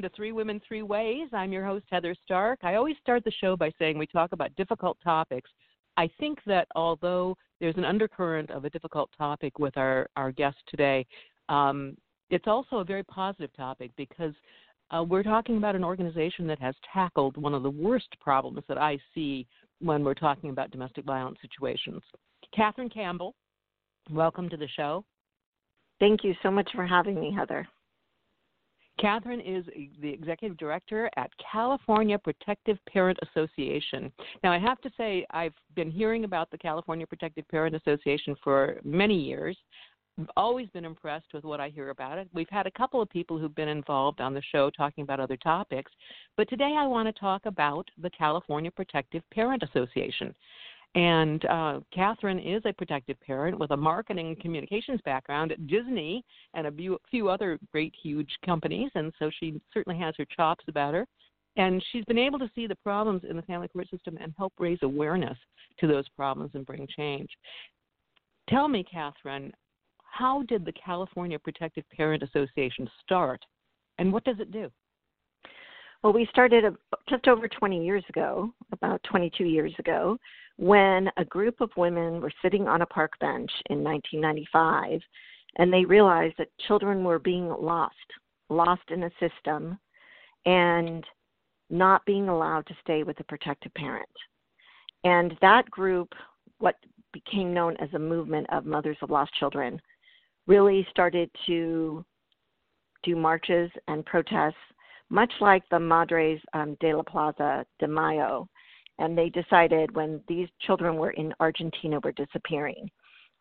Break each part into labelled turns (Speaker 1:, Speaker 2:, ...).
Speaker 1: Welcome to Three Women, Three Ways. I'm your host, Heather Stark. I always start the show by saying we talk about difficult topics. I think that although there's an undercurrent of a difficult topic with our, our guest today, um, it's also a very positive topic because uh, we're talking about an organization that has tackled one of the worst problems that I see when we're talking about domestic violence situations. Catherine Campbell, welcome to the show.
Speaker 2: Thank you so much for having me, Heather.
Speaker 1: Catherine is the executive director at California Protective Parent Association. Now, I have to say, I've been hearing about the California Protective Parent Association for many years. I've always been impressed with what I hear about it. We've had a couple of people who've been involved on the show talking about other topics, but today I want to talk about the California Protective Parent Association. And uh, Catherine is a protective parent with a marketing and communications background at Disney and a few other great, huge companies. And so she certainly has her chops about her. And she's been able to see the problems in the family court system and help raise awareness to those problems and bring change. Tell me, Catherine, how did the California Protective Parent Association start, and what does it do?
Speaker 2: Well, we started just over 20 years ago, about 22 years ago, when a group of women were sitting on a park bench in 1995 and they realized that children were being lost, lost in a system, and not being allowed to stay with a protective parent. And that group, what became known as a movement of mothers of lost children, really started to do marches and protests, much like the Madres um, de la Plaza de Mayo and they decided when these children were in Argentina were disappearing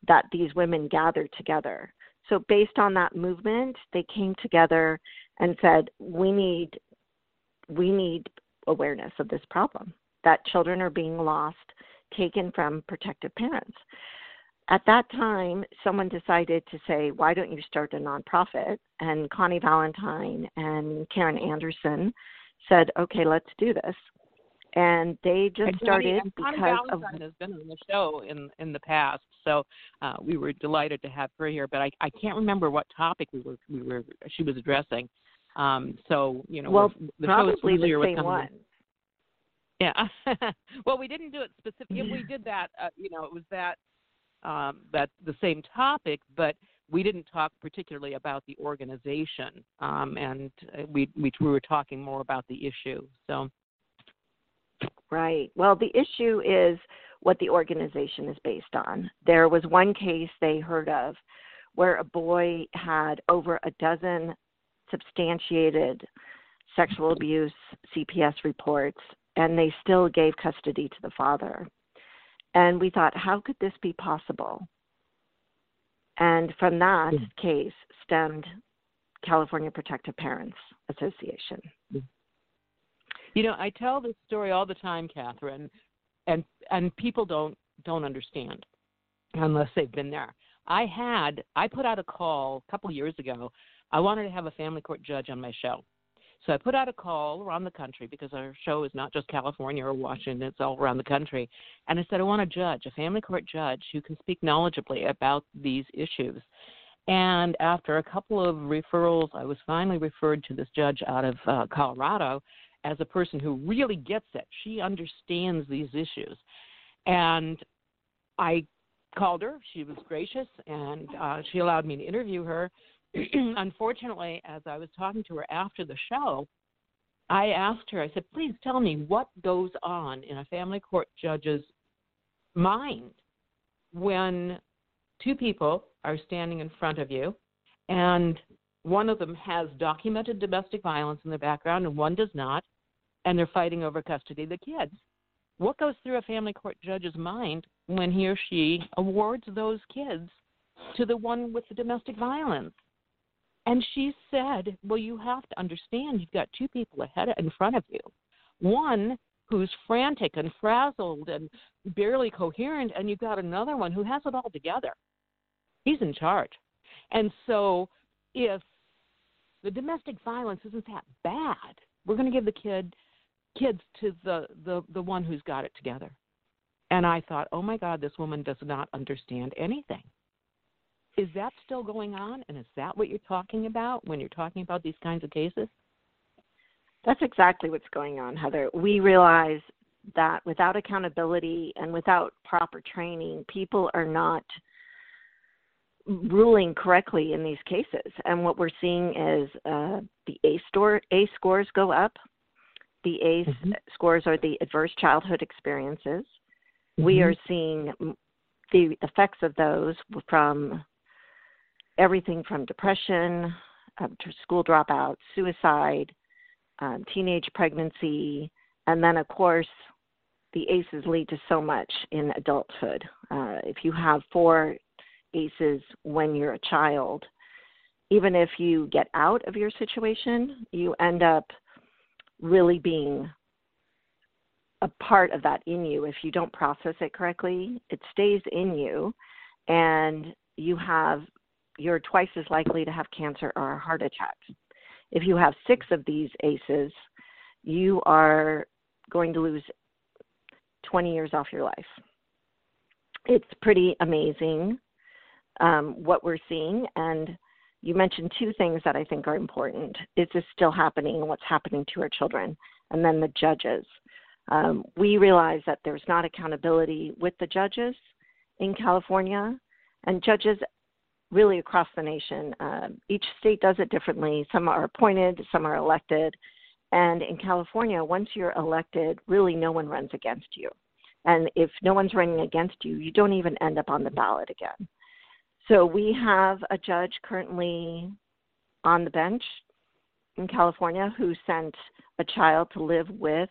Speaker 2: that these women gathered together. So based on that movement, they came together and said, "We need we need awareness of this problem that children are being lost, taken from protective parents." At that time, someone decided to say, "Why don't you start a nonprofit?" And Connie Valentine and Karen Anderson said, "Okay, let's do this." And they just
Speaker 1: and
Speaker 2: started
Speaker 1: Connie,
Speaker 2: because
Speaker 1: Connie
Speaker 2: of
Speaker 1: has been on the show in in the past, so uh, we were delighted to have her here. But I I can't remember what topic we were we were she was addressing. Um, so you know,
Speaker 2: well,
Speaker 1: the
Speaker 2: probably
Speaker 1: show is
Speaker 2: the same one.
Speaker 1: Yeah. well, we didn't do it specifically. If we did that, uh, you know, it was that um, that the same topic, but we didn't talk particularly about the organization, um, and uh, we, we we were talking more about the issue. So
Speaker 2: Right. Well, the issue is what the organization is based on. There was one case they heard of where a boy had over a dozen substantiated sexual abuse CPS reports, and they still gave custody to the father. And we thought, how could this be possible? And from that
Speaker 1: mm-hmm.
Speaker 2: case stemmed California Protective Parents Association.
Speaker 1: You know, I tell this story all the time, Catherine, and and people don't don't understand unless they've been there. I had I put out a call a couple years ago. I wanted to have a family court judge on my show. So I put out a call around the country because our show is not just California or Washington, it's all around the country. And I said, I want a judge, a family court judge who can speak knowledgeably about these issues. And after a couple of referrals, I was finally referred to this judge out of uh, Colorado as a person who really gets it. She understands these issues. And I called her. She was gracious and uh, she allowed me to interview her. Unfortunately, as I was talking to her after the show, I asked her, I said, please tell me what goes on in a family court judge's mind when two people are standing in front of you, and one of them has documented domestic violence in their background, and one does not, and they're fighting over custody of the kids. What goes through a family court judge's mind when he or she awards those kids to the one with the domestic violence? And she said, Well, you have to understand you've got two people ahead in front of you. One who's frantic and frazzled and barely coherent, and you've got another one who has it all together. He's in charge. And so if the domestic violence isn't that bad, we're going to give the kid kids to the, the the one who's got it together. And I thought, oh my God, this woman does not understand anything. Is that still going on? And is that what you're talking about when you're talking about these kinds of cases?
Speaker 2: That's exactly what's going on, Heather. We realize that without accountability and without proper training, people are not ruling correctly in these cases. And what we're seeing is uh, the A store ACE scores go up. The A mm-hmm. scores are the adverse childhood experiences. Mm-hmm. We are seeing the effects of those from everything from depression um, to school dropouts, suicide, um, teenage pregnancy, and then, of course, the ACEs lead to so much in adulthood. Uh, if you have four ACEs when you're a child, even if you get out of your situation, you end up really being a part of that in you. If you don't process it correctly, it stays in you, and you have you're twice as likely to have cancer or a heart attack. If you have six of these ACEs, you are going to lose 20 years off your life. It's pretty amazing um, what we're seeing. And you mentioned two things that I think are important. Is this still happening and what's happening to our children? And then the judges. Um, we realize that there's not accountability with the judges in California, and judges really across the nation. Uh, each state does it differently. Some are appointed, some are elected. And in California, once you're elected, really no one runs against you. And if no one's running against you, you don't even end up on the ballot again. So we have a judge currently on the bench in California who sent a child to live with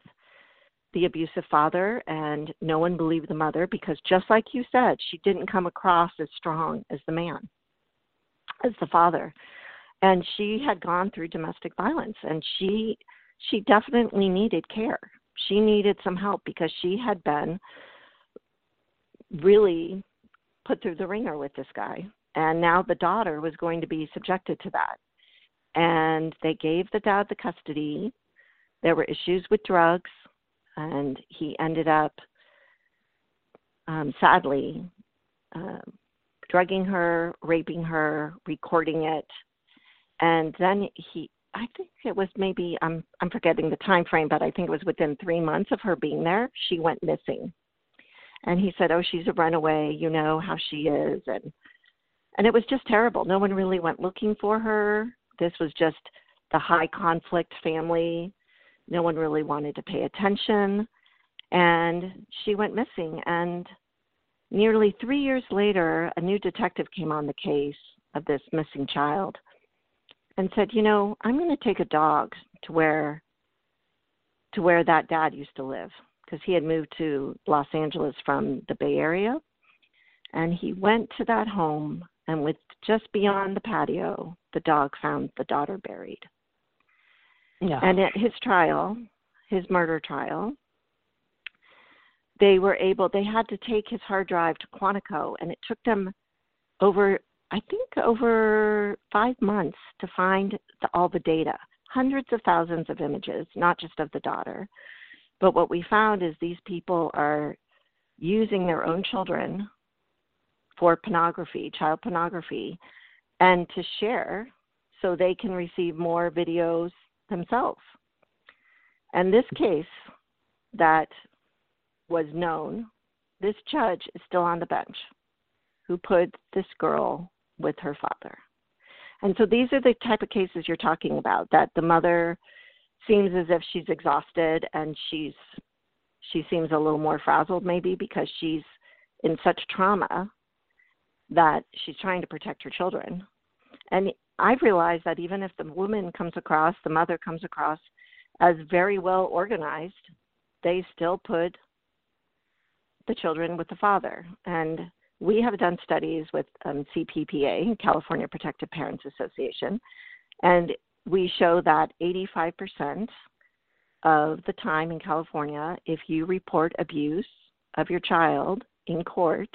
Speaker 2: the abusive father, and no one believed the mother because, just like you said, she didn't come across as strong as the man as the father. And she had gone through domestic violence and she she definitely needed care. She needed some help because she had been really put through the ringer with this guy and now the daughter was going to be subjected to that. And they gave the dad the custody. There were issues with drugs and he ended up um sadly um drugging her, raping her, recording it, and then he I think it was maybe I'm I'm forgetting the time frame, but I think it was within three months of her being there, she went missing. And he said, "Oh, she's a runaway. You know how she is." And and it was just terrible. No one really went looking for her. This was just the high conflict family. No one really wanted to pay attention, and she went missing. And Nearly three years later, a new detective came on the case of this missing child and said, "You know, I'm going to take a dog to where to where that dad used to live because he had moved to Los Angeles from the Bay Area, and he went to that home and with just beyond the patio, the dog found the daughter buried. Yeah. And at his trial, his murder trial, they were able they had to take his hard drive to Quantico and it took them over I think over 5 months to find the, all the data hundreds of thousands of images not just of the daughter but what we found is these people are using their own children for pornography child pornography and to share so they can receive more videos themselves and this case that was known, this judge is still on the bench who put this girl with her father. And so these are the type of cases you're talking about that the mother seems as if she's exhausted and she's she seems a little more frazzled maybe because she's in such trauma that she's trying to protect her children. And I've realized that even if the woman comes across, the mother comes across as very well organized, they still put the children with the father. And we have done studies with um, CPPA, California Protective Parents Association, and we show that 85% of the time in California, if you report abuse of your child in court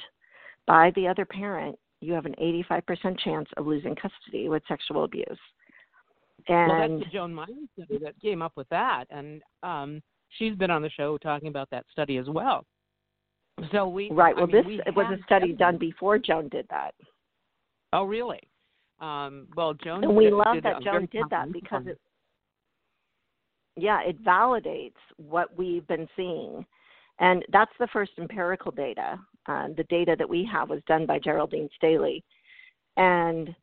Speaker 2: by the other parent, you have an 85% chance of losing custody with sexual abuse.
Speaker 1: And well, that's the Joan Meier's study that came up with that, and um, she's been on the show talking about that study as well. So we
Speaker 2: right. Well,
Speaker 1: I mean,
Speaker 2: this
Speaker 1: we
Speaker 2: was a study done before Joan did that.
Speaker 1: Oh, really? Um, well, Joan.
Speaker 2: And we
Speaker 1: did,
Speaker 2: love
Speaker 1: did
Speaker 2: that Joan did that because it. Yeah, it validates what we've been seeing, and that's the first empirical data. Uh, the data that we have was done by Geraldine Stahly, and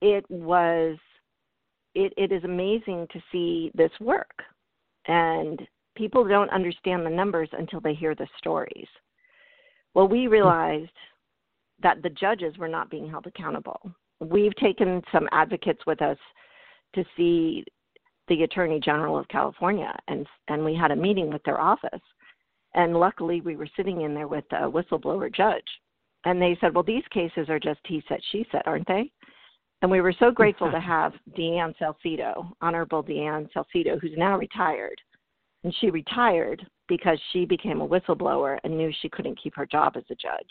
Speaker 2: it was. It, it is amazing to see this work, and people don't understand the numbers until they hear the stories. Well, we realized that the judges were not being held accountable. We've taken some advocates with us to see the Attorney General of California, and and we had a meeting with their office. And luckily, we were sitting in there with a whistleblower judge, and they said, "Well, these cases are just he said, she said, aren't they?" And we were so grateful to have DeAnn Salcido, Honorable DeAnn Salcido, who's now retired, and she retired because she became a whistleblower and knew she couldn't keep her job as a judge.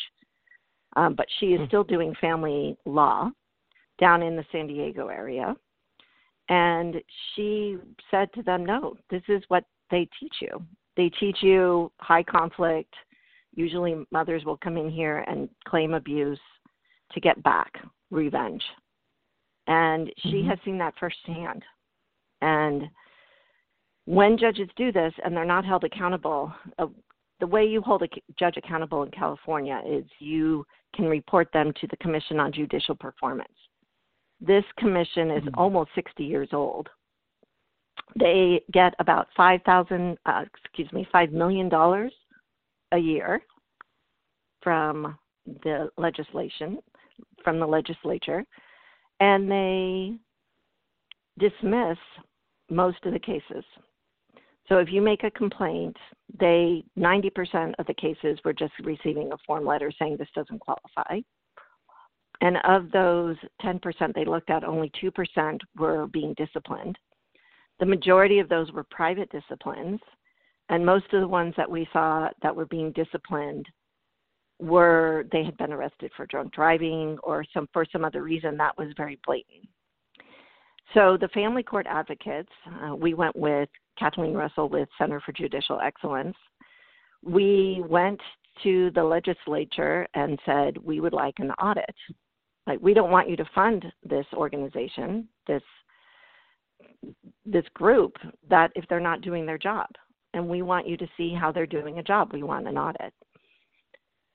Speaker 2: Um, but she is hmm. still doing family law down in the San Diego area. And she said to them, No, this is what they teach you. They teach you high conflict. Usually, mothers will come in here and claim abuse to get back revenge. And she mm-hmm. has seen that firsthand. And when judges do this and they're not held accountable, uh, the way you hold a judge accountable in California is you can report them to the Commission on Judicial Performance. This commission is mm-hmm. almost 60 years old. They get about 5,000, uh, excuse me, $5 million a year from the legislation, from the legislature, and they dismiss most of the cases. So if you make a complaint, they 90% of the cases were just receiving a form letter saying this doesn't qualify. And of those 10% they looked at, only 2% were being disciplined. The majority of those were private disciplines, and most of the ones that we saw that were being disciplined were they had been arrested for drunk driving or some for some other reason that was very blatant. So the family court advocates, uh, we went with Kathleen Russell with Center for Judicial Excellence. We went to the legislature and said we would like an audit. Like we don't want you to fund this organization, this this group that if they're not doing their job and we want you to see how they're doing a job. We want an audit.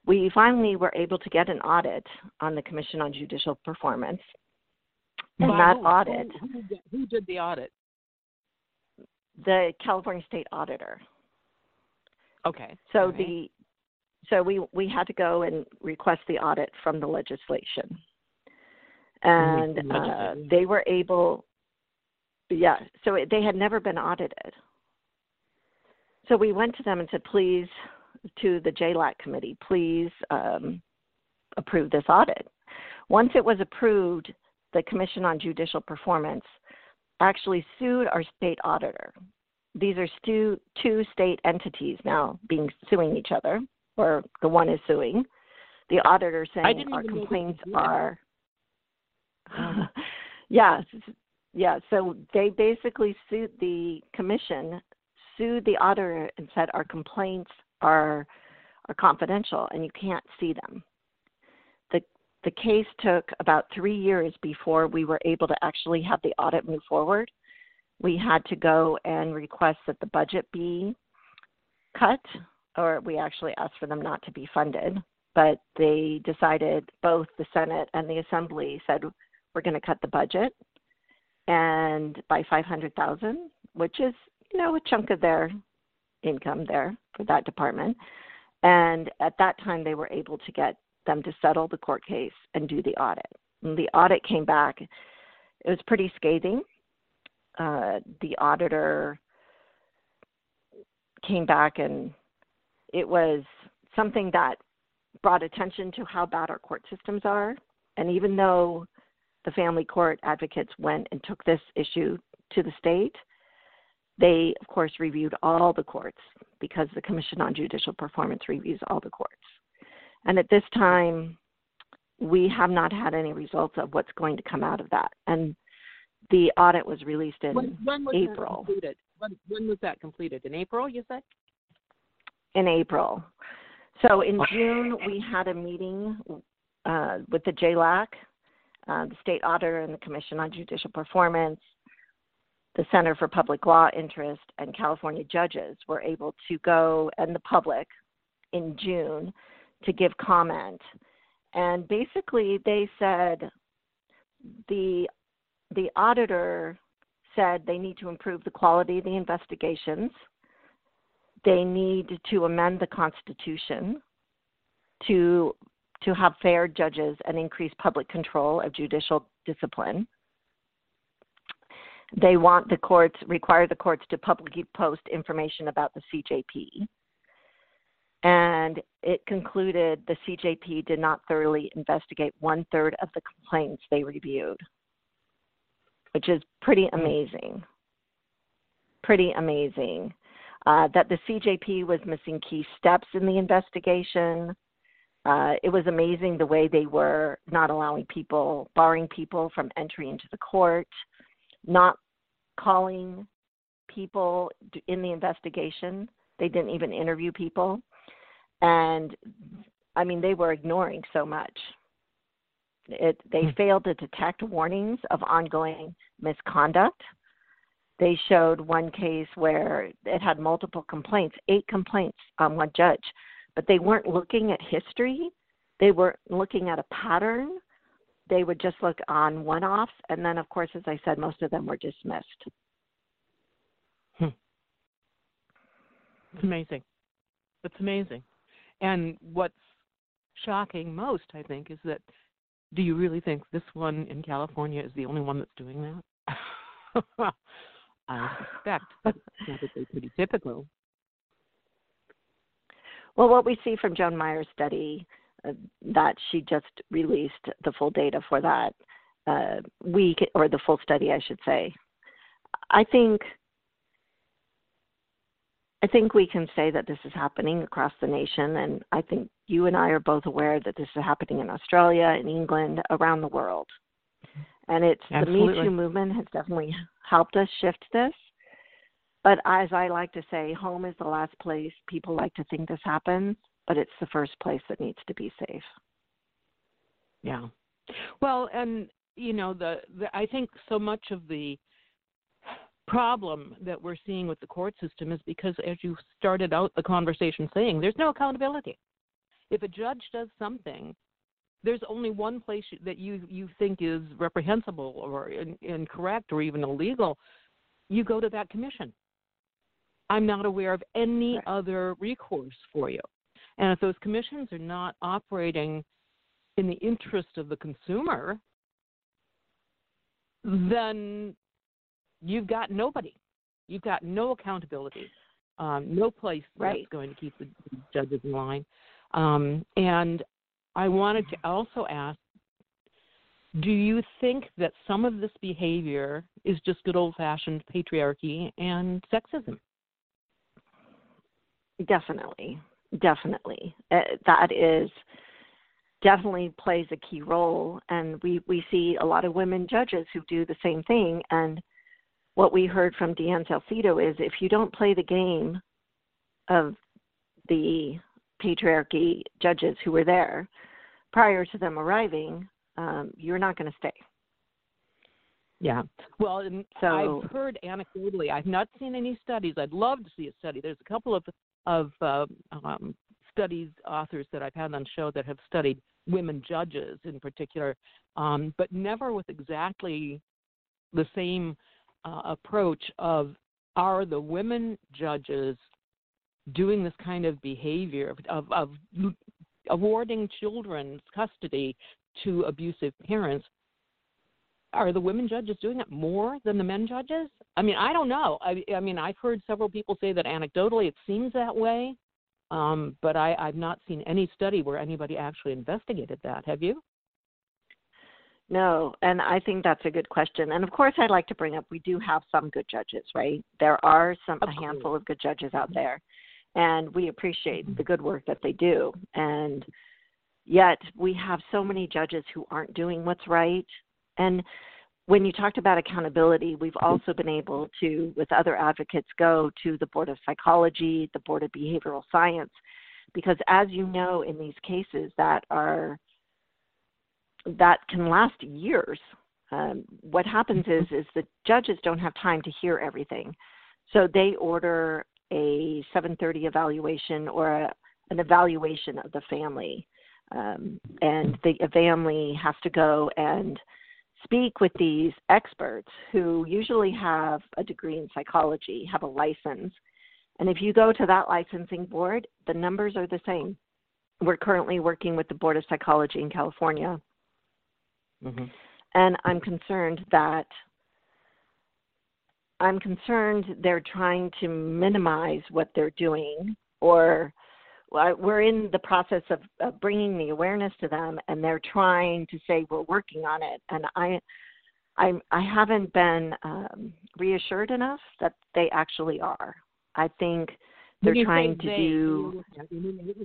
Speaker 2: We finally were able to get an audit on the Commission on Judicial Performance. And that
Speaker 1: who,
Speaker 2: audit.
Speaker 1: Who, who did the audit?
Speaker 2: the California State Auditor.
Speaker 1: Okay.
Speaker 2: So
Speaker 1: right.
Speaker 2: the so we we had to go and request the audit from the legislation, and uh, they were able. Yeah, so it, they had never been audited. So we went to them and said, please, to the JLAC committee, please um, approve this audit. Once it was approved, the Commission on Judicial Performance actually sued our state auditor. These are stu- two state entities now being suing each other, or the one is suing. The auditor saying our complaints are. yeah, yeah. So they basically sued the commission, sued the auditor, and said our complaints are are confidential and you can't see them the case took about three years before we were able to actually have the audit move forward. We had to go and request that the budget be cut, or we actually asked for them not to be funded. But they decided, both the Senate and the Assembly said, we're going to cut the budget and by 500,000, which is, you know, a chunk of their income there for that department. And at that time, they were able to get them to settle the court case and do the audit. And the audit came back, it was pretty scathing. Uh, the auditor came back and it was something that brought attention to how bad our court systems are. And even though the family court advocates went and took this issue to the state, they, of course, reviewed all the courts because the Commission on Judicial Performance reviews all the courts. And at this time, we have not had any results of what's going to come out of that. And the audit was released in
Speaker 1: when, when was
Speaker 2: April.
Speaker 1: That completed? When, when was that completed? In April, you said?
Speaker 2: In April. So in June, we had a meeting uh, with the JLAC, uh, the state auditor, and the Commission on Judicial Performance the Center for Public Law Interest and California judges were able to go and the public in June to give comment. And basically they said the the auditor said they need to improve the quality of the investigations. They need to amend the constitution to to have fair judges and increase public control of judicial discipline they want the courts require the courts to publicly post information about the CJP. And it concluded the CJP did not thoroughly investigate one third of the complaints they reviewed, which is pretty hmm. amazing. Pretty amazing. Uh, that the CJP was missing key steps in the investigation. Uh, it was amazing the way they were not allowing people, barring people from entry into the court not calling people in the investigation. They didn't even interview people. And I mean, they were ignoring so much. It, they hmm. failed to detect warnings of ongoing misconduct. They showed one case where it had multiple complaints, eight complaints on one judge, but they weren't looking at history. They weren't looking at a pattern they would just look on one offs. And then, of course, as I said, most of them were dismissed.
Speaker 1: Hmm. It's amazing. It's amazing. And what's shocking most, I think, is that do you really think this one in California is the only one that's doing that? I suspect that's probably pretty typical.
Speaker 2: Well, what we see from Joan Meier's study uh, that she just released the full data for that uh, week or the full study, I should say. I think I think we can say that this is happening across the nation, and I think you and I are both aware that this is happening in Australia, in England, around the world. And it's
Speaker 1: Absolutely.
Speaker 2: the Me Too movement has definitely helped us shift this. But as I like to say, home is the last place people like to think this happens but it's the first place that needs to be safe.
Speaker 1: Yeah. Well, and you know, the, the I think so much of the problem that we're seeing with the court system is because as you started out the conversation saying, there's no accountability. If a judge does something, there's only one place that you you think is reprehensible or in, incorrect or even illegal. You go to that commission. I'm not aware of any right. other recourse for you. And if those commissions are not operating in the interest of the consumer, then you've got nobody. You've got no accountability, um, no place
Speaker 2: right.
Speaker 1: that's going to keep the judges in line. Um, and I wanted to also ask do you think that some of this behavior is just good old fashioned patriarchy and sexism?
Speaker 2: Definitely definitely uh, that is definitely plays a key role and we we see a lot of women judges who do the same thing and what we heard from DeAnn Salcido is if you don't play the game of the patriarchy judges who were there prior to them arriving, um, you're not going to stay.
Speaker 1: Yeah. Well, so, I've heard anecdotally. I've not seen any studies. I'd love to see a study. There's a couple of of uh, um, studies authors that I've had on show that have studied women judges in particular, um, but never with exactly the same uh, approach of are the women judges doing this kind of behavior of, of awarding children's custody to abusive parents. Are the women judges doing it more than the men judges? I mean, I don't know. I, I mean, I've heard several people say that anecdotally it seems that way, um, but I, I've not seen any study where anybody actually investigated that. Have you?
Speaker 2: No, and I think that's a good question. And of course, I'd like to bring up we do have some good judges, right? There are some a handful of good judges out there, and we appreciate the good work that they do. And yet, we have so many judges who aren't doing what's right. And when you talked about accountability, we've also been able to, with other advocates, go to the Board of Psychology, the Board of Behavioral Science, because as you know, in these cases that are that can last years. Um, what happens is is the judges don't have time to hear everything, so they order a 730 evaluation or a, an evaluation of the family, um, and the family has to go and speak with these experts who usually have a degree in psychology, have a license, and if you go to that licensing board, the numbers are the same. We're currently working with the Board of Psychology in California
Speaker 1: Mm-hmm.
Speaker 2: And I'm concerned that I'm concerned they're trying to minimize what they're doing, or we're in the process of, of bringing the awareness to them, and they're trying to say we're working on it. And I, I, I haven't been um, reassured enough that they actually are. I think they're trying to
Speaker 1: they,
Speaker 2: do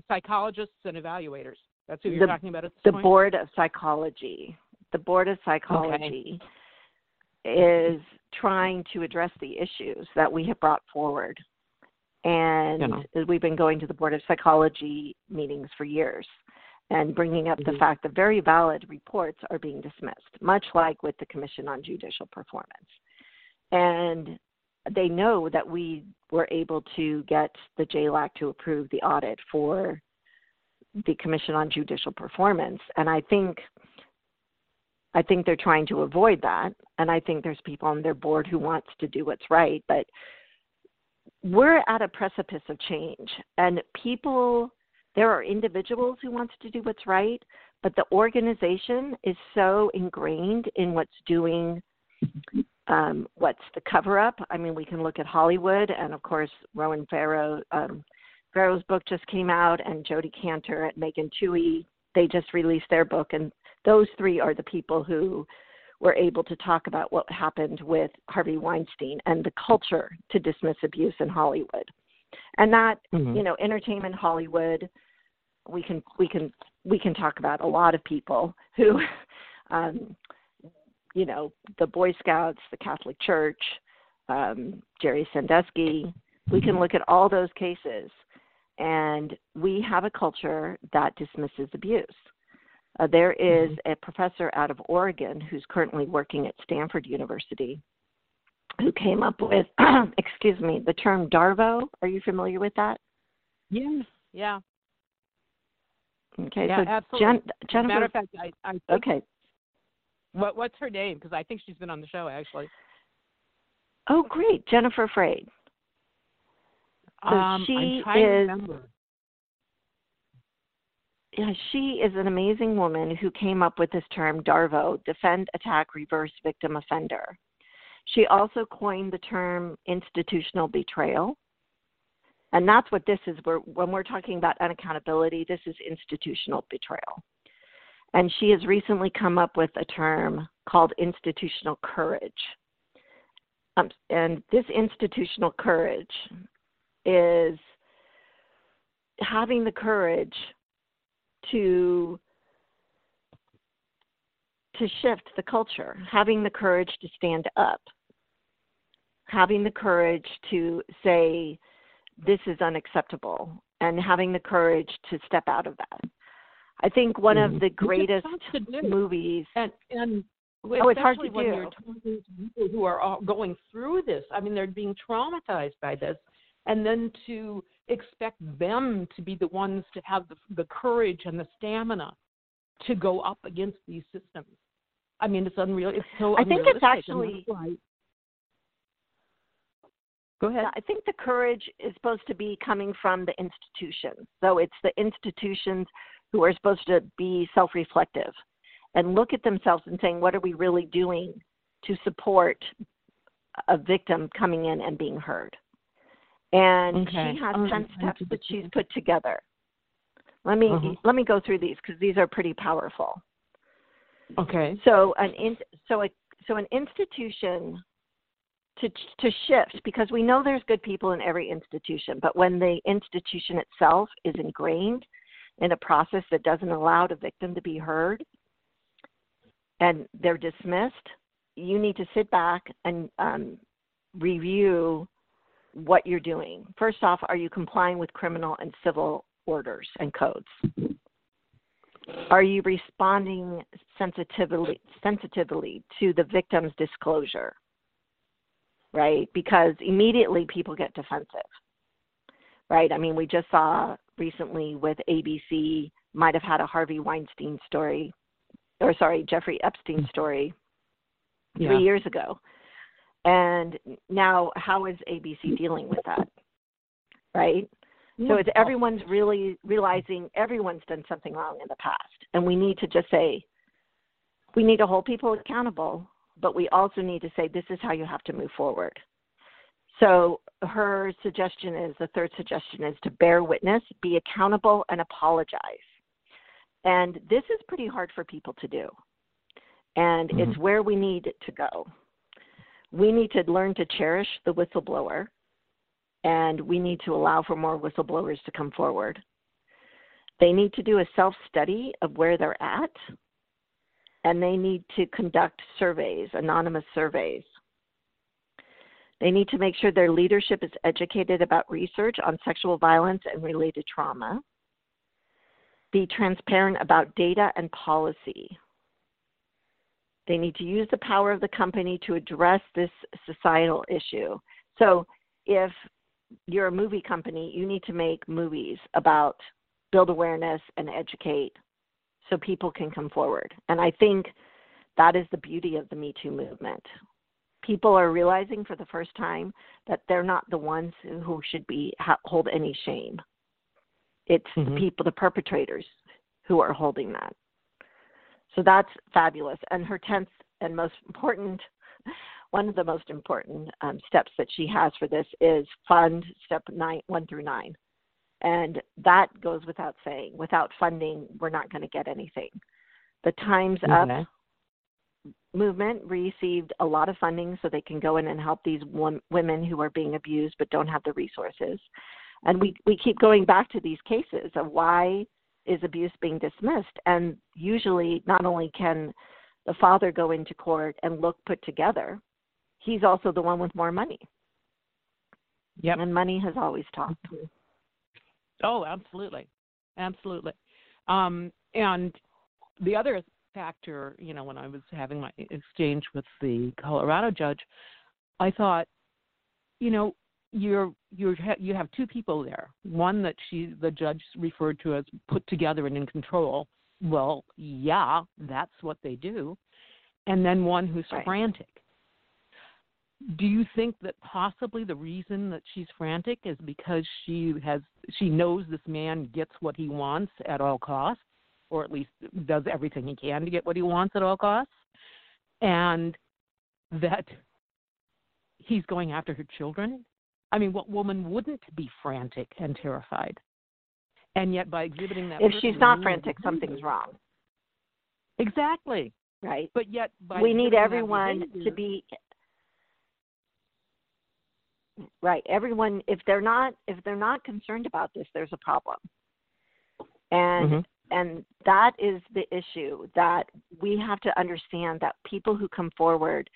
Speaker 1: psychologists and evaluators. That's who you're
Speaker 2: the,
Speaker 1: talking about.
Speaker 2: the
Speaker 1: point?
Speaker 2: board of psychology the Board of Psychology okay. is trying to address the issues that we have brought forward. And we've been going to the Board of Psychology meetings for years and bringing up mm-hmm. the fact that very valid reports are being dismissed, much like with the Commission on Judicial Performance. And they know that we were able to get the JLAC to approve the audit for the Commission on Judicial Performance. And I think I think they're trying to avoid that, and I think there's people on their board who wants to do what's right, but we're at a precipice of change, and people there are individuals who want to do what's right, but the organization is so ingrained in what's doing um, what's the cover up. I mean, we can look at Hollywood, and of course, Ronan Farrow. Um, Farrow's book just came out, and Jodi Kantor at Megan Twohey. They just released their book, and those three are the people who were able to talk about what happened with Harvey Weinstein and the culture to dismiss abuse in Hollywood. And that, mm-hmm. you know, entertainment Hollywood, we can we can we can talk about a lot of people who um you know, the Boy Scouts, the Catholic Church, um, Jerry Sandusky. We can look at all those cases, and we have a culture that dismisses abuse. Uh, there is mm-hmm. a professor out of Oregon who's currently working at Stanford University who came up with, excuse me, the term DARVO. Are you familiar with that?
Speaker 1: Yeah, yeah.
Speaker 2: Okay,
Speaker 1: yeah,
Speaker 2: so
Speaker 1: absolutely.
Speaker 2: Jen, Jennifer,
Speaker 1: matter of fact, I, I
Speaker 2: okay.
Speaker 1: What what's her name? Because I think she's been on the show actually.
Speaker 2: Oh, great, Jennifer Freyd. So
Speaker 1: um,
Speaker 2: she
Speaker 1: is
Speaker 2: she is an amazing woman who came up with this term DARVO, defend, attack, reverse, victim, offender. She also coined the term institutional betrayal. And that's what this is. We're, when we're talking about unaccountability, this is institutional betrayal. And she has recently come up with a term called institutional courage. Um, and this institutional courage is having the courage to to shift the culture, having the courage to stand up, having the courage to say this is unacceptable, and having the courage to step out of that. I think one mm-hmm. of the greatest movies
Speaker 1: and and
Speaker 2: oh, it's hard to
Speaker 1: when
Speaker 2: do.
Speaker 1: you're talking to people who are all going through this. I mean, they're being traumatized by this, and then to expect them to be the ones to have the, the courage and the stamina to go up against these systems. I mean, it's unreal. It's so.
Speaker 2: I think it's actually.
Speaker 1: Go ahead.
Speaker 2: I think the courage is supposed to be coming from the institutions. So it's the institutions who are supposed to be self reflective and look at themselves and saying, what are we really doing to support a victim coming in and being heard? And
Speaker 1: Okay.
Speaker 2: she has
Speaker 1: Um,
Speaker 2: 10 steps that she's put together. Let me
Speaker 1: Uh-huh.
Speaker 2: let me go through these because these are pretty powerful.
Speaker 1: Okay.
Speaker 2: So an in, so a so an institution to to shift because we know there's good people in every institution, but when the institution itself is ingrained in a process that doesn't allow the victim to be heard and they're dismissed, you need to sit back and um, review what you're doing. First off, are you complying with criminal and civil orders and codes? Are you responding sensitively sensitively to the victim's disclosure? Right? Because immediately people get defensive. Right? I mean, we just saw recently with ABC might have had a Harvey Weinstein story or sorry, Jeffrey Epstein story
Speaker 1: Yeah.
Speaker 2: three years ago. And now, how is ABC dealing with that? Right? So it's everyone's really realizing everyone's done something wrong in the past. And we need to just say, we need to hold people accountable, but we also need to say, this is how you have to move forward. So her suggestion is the third suggestion is to bear witness, be accountable, and apologize. And this is pretty hard for people to do. And it's mm-hmm. where we need to go. We need to learn to cherish the whistleblower, and we need to allow for more whistleblowers to come forward. They need to do a self study of where they're at, and they need to conduct surveys, anonymous surveys. They need to make sure their leadership is educated about research on sexual violence and related trauma be transparent about data and policy. They need to use the power of the company to address this societal issue. So, if you're a movie company, you need to make movies about build awareness and educate so people can come forward. And I think that is the beauty of the Me Too movement. People are realizing for the first time that they're not the ones who should be hold any shame. It's
Speaker 1: Mhm.
Speaker 2: the people, the perpetrators, who are holding that. So that's fabulous. And her tenth and most important, one of the most important um, steps that she has for this is fund step nine, one through nine. And that goes without saying. Without funding, we're not going to get anything. The Times Up movement received a lot of funding so they can go in and help these wom- women who are being abused but don't have the resources. And we, we keep going back to these cases of why is abuse being dismissed. And usually, not only can the father go into court and look put together, he's also the one with more money.
Speaker 1: Yep.
Speaker 2: And money has always talked.
Speaker 1: Oh, absolutely, absolutely. Um, and the other factor, you know, when I was having my exchange with the Colorado judge, I thought, you know, you're you're you have two people there. One that she the judge referred to as put together and in control. Well, yeah, that's what they do. And then one who's
Speaker 2: Right.
Speaker 1: frantic. Do you think that possibly the reason that she's frantic is because she has she knows this man gets what he wants at all costs, or at least does everything he can to get what he wants at all costs, and that he's going after her children? I mean, what woman wouldn't be frantic and terrified? And yet, by exhibiting that,
Speaker 2: If she's not frantic, something's wrong,
Speaker 1: Exactly.
Speaker 2: right?
Speaker 1: But yet, by
Speaker 2: we need everyone to be right everyone if they're not if they're not concerned about this there's a problem and
Speaker 1: Mhm.
Speaker 2: and that is the issue that we have to understand that people who come forward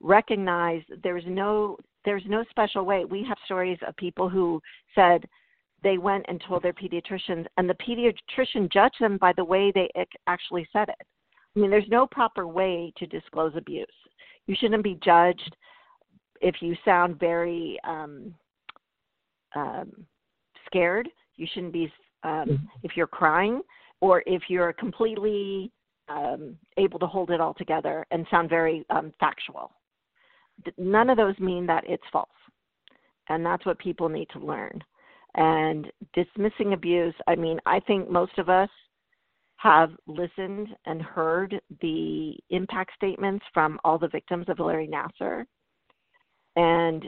Speaker 2: recognize there's no there's no special way. We have stories of people who said they went and told their pediatricians and the pediatrician judged them by the way they actually said it. I mean there's no proper way to disclose abuse. You shouldn't be judged if you sound very um, um, scared, you shouldn't be. Um, if you're crying, or if you're completely um, able to hold it all together and sound very um, factual, none of those mean that it's false, and that's what people need to learn. And dismissing abuse, I mean, I think most of us have listened and heard the impact statements from all the victims of Larry Nassar, and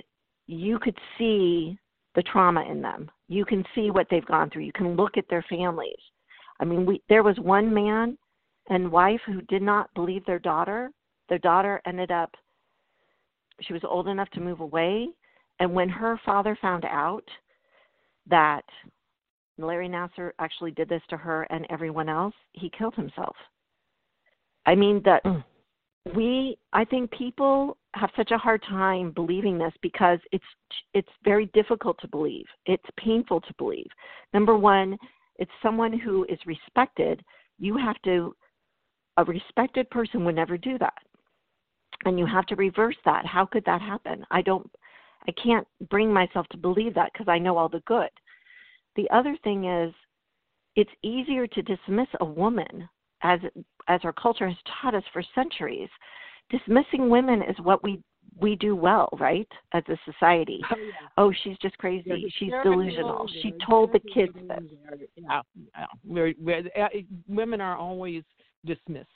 Speaker 2: you could see the trauma in them. You can see what they've gone through. You can look at their families. I mean, we there was one man and wife who did not believe their daughter. Their daughter ended up she was old enough to move away, and when her father found out that Larry Nassar actually did this to her and everyone else, he killed himself. I mean that mm. we I think people have such a hard time believing this because it's it's very difficult to believe. It's painful to believe. Number 1, it's someone who is respected. You have to a respected person would never do that. And you have to reverse that. How could that happen? I don't I can't bring myself to believe that because I know all the good. The other thing is, it's easier to dismiss a woman, as as our culture has taught us for centuries. Dismissing women is what we we do well, right, as a society. Oh, yeah. oh she's just crazy. Yeah, she's delusional. She told the kids this.
Speaker 1: Yeah, yeah. We're, we're, uh, women are always dismissed.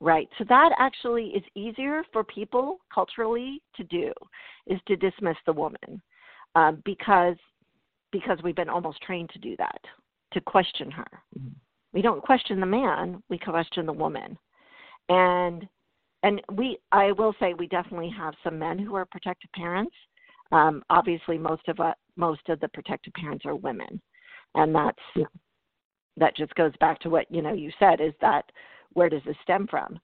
Speaker 2: Right. So that actually is easier for people culturally to do, is to dismiss the woman, um, because because we've been almost trained to do that, to question her. Mm-hmm. We don't question the man, we question the woman. And and we I will say we definitely have some men who are protective parents. Um, obviously most of uh, most of the protective parents are women. And that's yeah. that just goes back to what, you know, you said is that where does this stem from?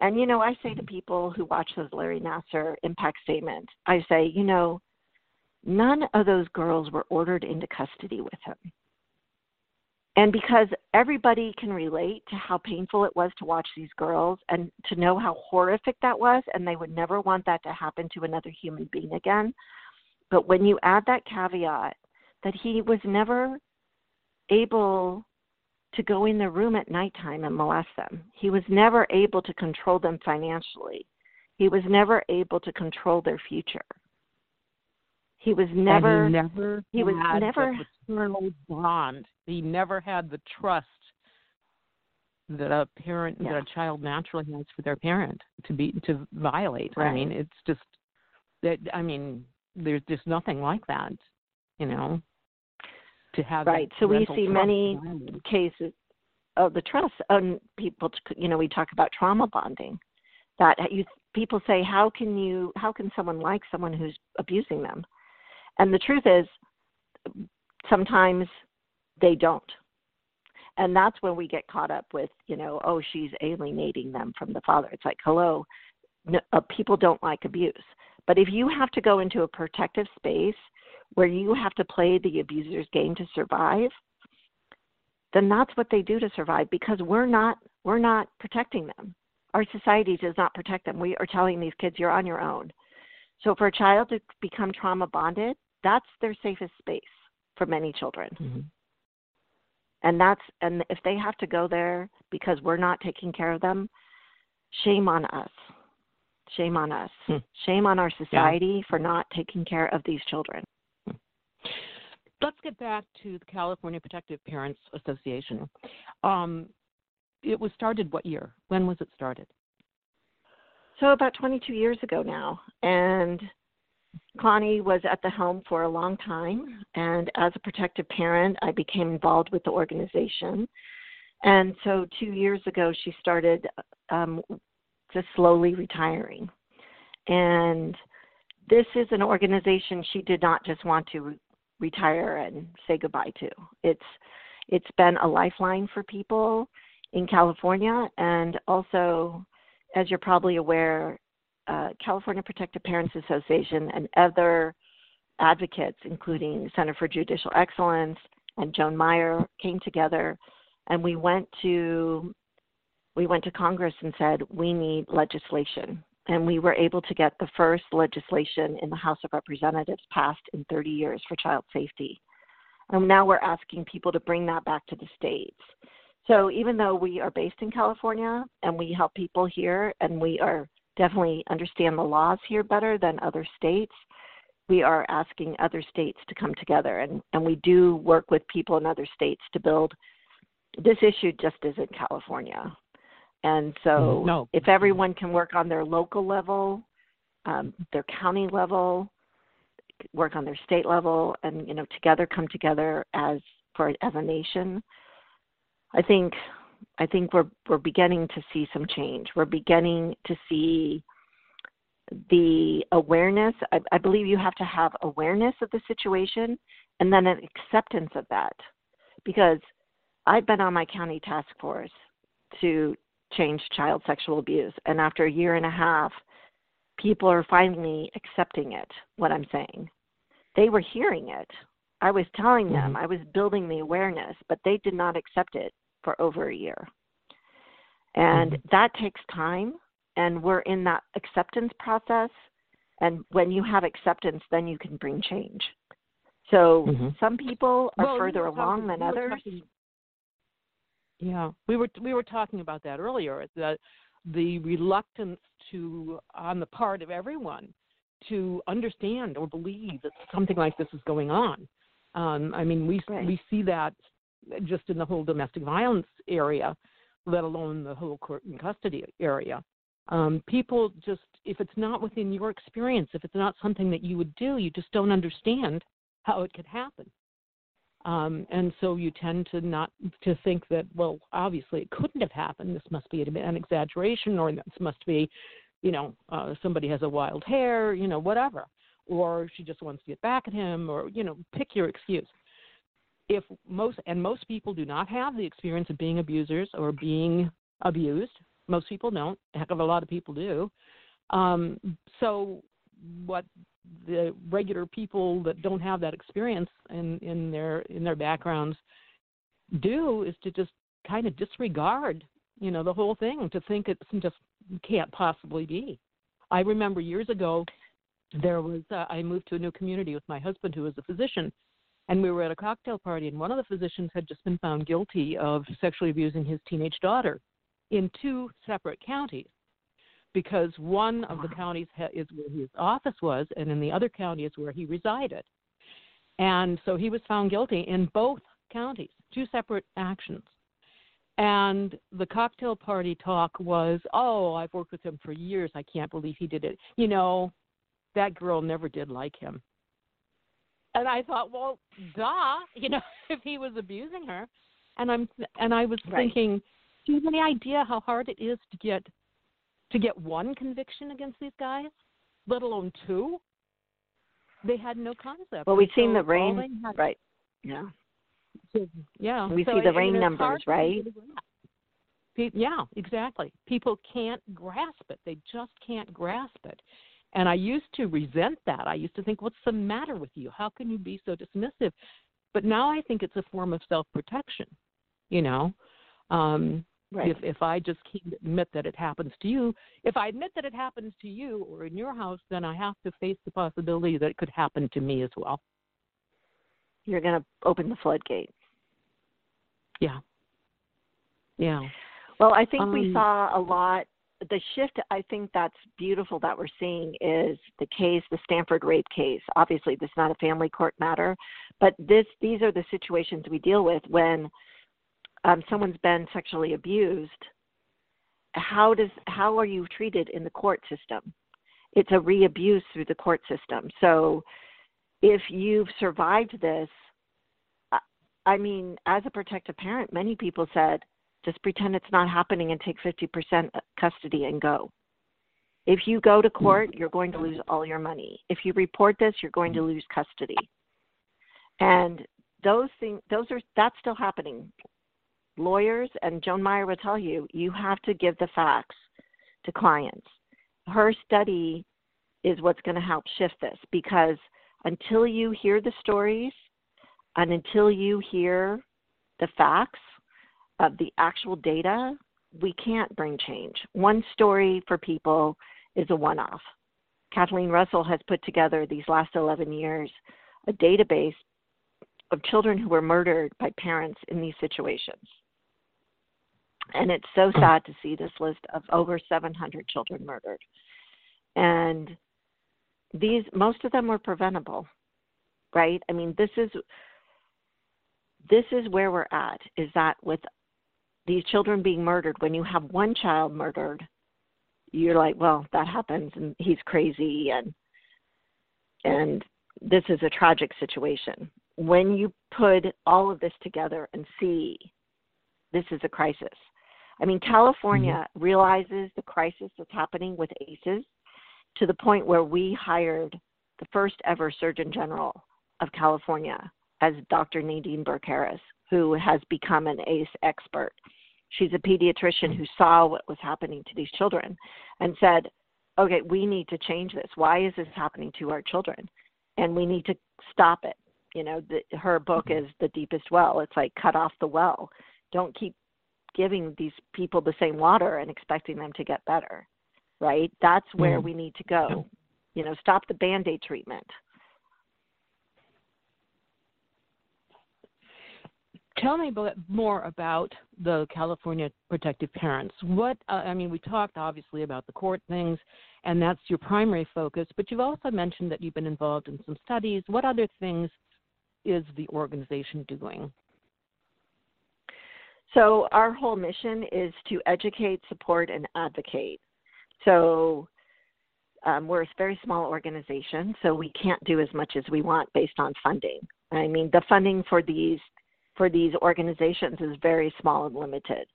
Speaker 2: And you know, I say to people who watch those Larry Nassar impact statements, I say, you know, none of those girls were ordered into custody with him. And because everybody can relate to how painful it was to watch these girls and to know how horrific that was, and they would never want that to happen to another human being again. But when you add that caveat that he was never able to go in their room at nighttime and molest them, he was never able to control them financially, he was never able to control their future. He was never
Speaker 1: and he never
Speaker 2: he was never
Speaker 1: paternal bond. He never had the trust that a parent yeah. that a child naturally has for their parent to be to violate.
Speaker 2: Right.
Speaker 1: I mean, it's just that I mean, there's just nothing like that, you know. To have
Speaker 2: right. So we see many cases of the trust and people you know we talk about trauma bonding that you people say how can you how can someone like someone who's abusing them and the truth is, sometimes they don't. And that's when we get caught up with, you know, oh, she's alienating them from the father. It's like, hello, no, uh, people don't like abuse. But if you have to go into a protective space where you have to play the abuser's game to survive, then that's what they do to survive because we're not we're not protecting them. Our society does not protect them. We are telling these kids you're on your own. So for a child to become trauma bonded, that's their safest space for many children. Mm-hmm. And that's and if they have to go there because we're not taking care of them, shame on us. Shame on us. Hmm. Shame on our society yeah. for not taking care of these children.
Speaker 1: Let's get back to the California Protective Parents Association. Um, it was started what year? When was it started?
Speaker 2: So about 22 years ago now, and Connie was at the helm for a long time, and as a protective parent, I became involved with the organization. And so, two years ago, she started um, just slowly retiring. And this is an organization she did not just want to retire and say goodbye to. It's it's been a lifeline for people in California, and also, as you're probably aware, uh, California Protective Parents Association and other advocates, including Center for Judicial Excellence and Joan Meier, came together, and we went to we went to Congress and said we need legislation, and we were able to get the first legislation in the House of Representatives passed in 30 years for child safety, and now we're asking people to bring that back to the states. So even though we are based in California and we help people here, and we are definitely understand the laws here better than other states, we are asking other states to come together. And, and we do work with people in other states to build this issue just isn't California. And so,
Speaker 1: No.
Speaker 2: if everyone can work on their local level, um, their county level, work on their state level, and you know, together come together as for as a nation, I think I think we're we're beginning to see some change. We're beginning to see the awareness. I, I believe you have to have awareness of the situation and then an acceptance of that, because I've been on my county task force to change child sexual abuse, and after a year and a half, people are finally accepting it. What I'm saying, they were hearing it. I was telling them, I was building the awareness, but they did not accept it for over a year. And that takes time, and we're in that acceptance process. And when you have acceptance, then you can bring change. So
Speaker 1: Mhm.
Speaker 2: some people are
Speaker 1: Well,
Speaker 2: further along than others.
Speaker 1: talking- yeah, we were we were talking about that earlier. The the reluctance to on the part of everyone to understand or believe that something like this is going on. Um, I mean, we
Speaker 2: Right.
Speaker 1: we see that just in the whole domestic violence area, let alone the whole court and custody area. Um, people just, if it's not within your experience, if it's not something that you would do, you just don't understand how it could happen. Um, and so you tend to not to think that well, obviously it couldn't have happened. This must be an exaggeration, or this must be, you know, uh, somebody has a wild hair, you know, whatever, or she just wants to get back at him, or you know, pick your excuse. If most and most people do not have the experience of being abusers or being abused, most people don't. A heck of a lot of people do. Um, so what the regular people that don't have that experience in in their in their backgrounds do is to just kind of disregard you know the whole thing to think it just can't possibly be. I remember years ago there was uh, i moved to a new community with my husband who was a physician and we were at a cocktail party and one of the physicians had just been found guilty of sexually abusing his teenage daughter in two separate counties because one of the counties ha- is where his office was, and in the other county is where he resided. And so he was found guilty in both counties, two separate actions. And the cocktail party talk was, oh, I've worked with him for years. I can't believe he did it. You know, that girl never did like him. And I thought, well, duh, you know, if he was abusing her. And I'm and I was
Speaker 2: Right.
Speaker 1: thinking, do you have any idea how hard it is to get to get one conviction against these guys, let alone two? They had no concept.
Speaker 2: Well, we've
Speaker 1: And
Speaker 2: seen
Speaker 1: so
Speaker 2: the rain,
Speaker 1: had
Speaker 2: right? Yeah.
Speaker 1: yeah.
Speaker 2: We
Speaker 1: so
Speaker 2: see the
Speaker 1: I- RAINN
Speaker 2: numbers, right?
Speaker 1: people to grasp. Pe- Yeah, exactly. People can't grasp it. They just can't grasp it. And I used to resent that. I used to think, what's the matter with you? How can you be so dismissive? But now I think it's a form of self protection, you know? Um,
Speaker 2: Right.
Speaker 1: if if I just can't admit that it happens to you, if I admit that it happens to you or in your house, then I have to face the possibility that it could happen to me as well.
Speaker 2: You're going to open the floodgate.
Speaker 1: Yeah. Yeah.
Speaker 2: Well, I think we
Speaker 1: Um,
Speaker 2: saw a lot. The shift, I think that's beautiful that we're seeing is the case, the Stanford rape case. Obviously, this is not a family court matter, but this these are the situations we deal with when um, someone's been sexually abused. How does how are you treated in the court system? It's a re-abuse through the court system. So, if you've survived this, I- I mean, as a protective parent, many people said, just pretend it's not happening and take 50% custody and go. If you go to court, you're going to lose all your money. If you report this, you're going to lose custody. And those things, those are that's still happening. Lawyers and Joan Meier will tell you, you have to give the facts to clients. Her study is what's going to help shift this because until you hear the stories and until you hear the facts of the actual data, we can't bring change. One story for people is a one off. Kathleen Russell has put together these last 11 years a database of children who were murdered by parents in these situations. And it's so mm. sad to see this list of over 700 children murdered. And these, most of them were preventable, right? I mean, this is this is where we're at is that with these children being murdered, when you have one child murdered, you're like, well, that happens and he's crazy and and this is a tragic situation. When you put all of this together and see this is a crisis. I mean, California mm-hmm. realizes the crisis that's happening with ACEs to the point where we hired the first ever Surgeon General of California as Dr. Nadine Burke Harris, who has become an ACE expert. She's a pediatrician who saw what was happening to these children and said, okay, we need to change this. Why is this happening to our children? And we need to stop it. You know, the, her book mm-hmm. is The Deepest Well. It's like cut off the well. Don't keep giving these people the same water and expecting them to get better. Right? That's where mm. we need to go. You know, stop the band aid treatment.
Speaker 1: Tell me more about the California Protective Parents. What uh, I mean, we talked obviously about the court things, and that's your primary focus. But you've also mentioned that you've been involved in some studies. What other things is the organization doing?
Speaker 2: So our whole mission is to educate, support, and advocate. So um, we're a very small organization, so we can't do as much as we want based on funding. I mean, the funding for these for these organizations is very small and limited.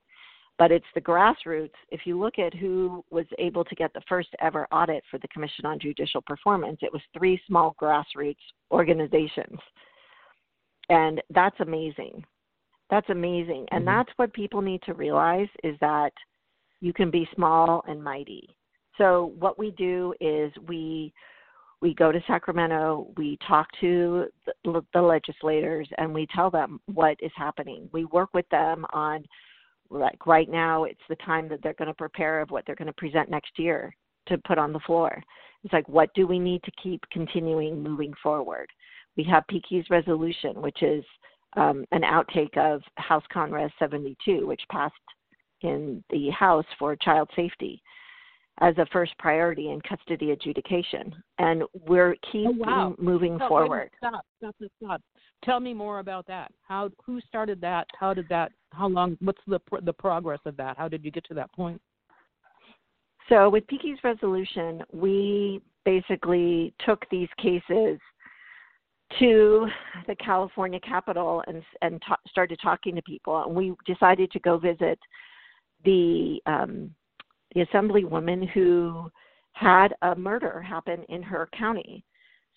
Speaker 2: But it's the grassroots. If you look at who was able to get the first ever audit for the Commission on Judicial Performance, it was three small grassroots organizations. And that's amazing. That's amazing. And mm-hmm. that's what people need to realize is that you can be small and mighty. So what we do is we we go to Sacramento, we talk to the, the legislators, and we tell them what is happening. We work with them on, like right now, it's the time that they're going to prepare of what they're going to present next year to put on the floor. It's like, what do we need to keep continuing moving forward? We have Piqui's resolution, which is um, an outtake of House Con 72, which passed in the House for child safety as a first priority in custody adjudication, and we're keep
Speaker 1: oh, wow.
Speaker 2: moving
Speaker 1: stop,
Speaker 2: forward.
Speaker 1: Stop, stop, stop. Tell me more about that. How who started that? How did that? How long? What's the the progress of that? How did you get to that point?
Speaker 2: So with Piqui's resolution, we basically took these cases to the California Capitol and and ta- started talking to people, and we decided to go visit the um, the assemblywoman who had a murder happen in her county.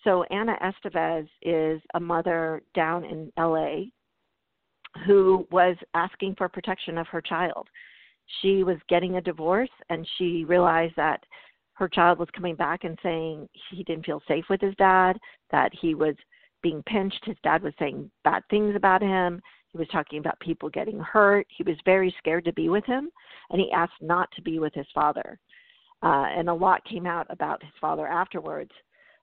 Speaker 2: So Ana Estevez is a mother down in LA who was asking for protection of her child. She was getting a divorce and she realized that her child was coming back and saying he didn't feel safe with his dad, that he was being pinched. His dad was saying bad things about him. He was talking about people getting hurt. He was very scared to be with him, and he asked not to be with his father. Uh, and a lot came out about his father afterwards.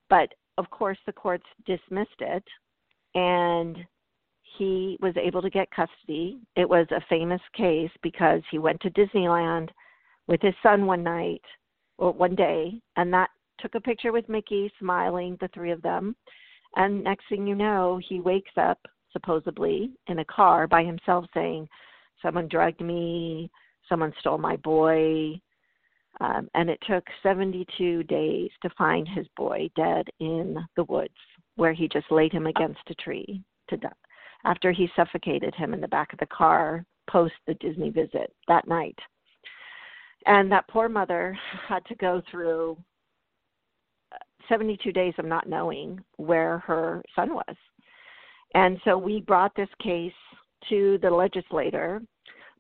Speaker 2: But of course, the courts dismissed it, and he was able to get custody. It was a famous case because he went to Disneyland with his son one night or one day, and that took a picture with Mickey smiling, the three of them. And next thing you know, he wakes up supposedly in a car by himself saying, Someone drugged me, someone stole my boy. Um, and it took 72 days to find his boy dead in the woods where he just laid him against a tree to die after he suffocated him in the back of the car post the Disney visit that night. And that poor mother had to go through 72 days of not knowing where her son was. And so we brought this case to the legislator,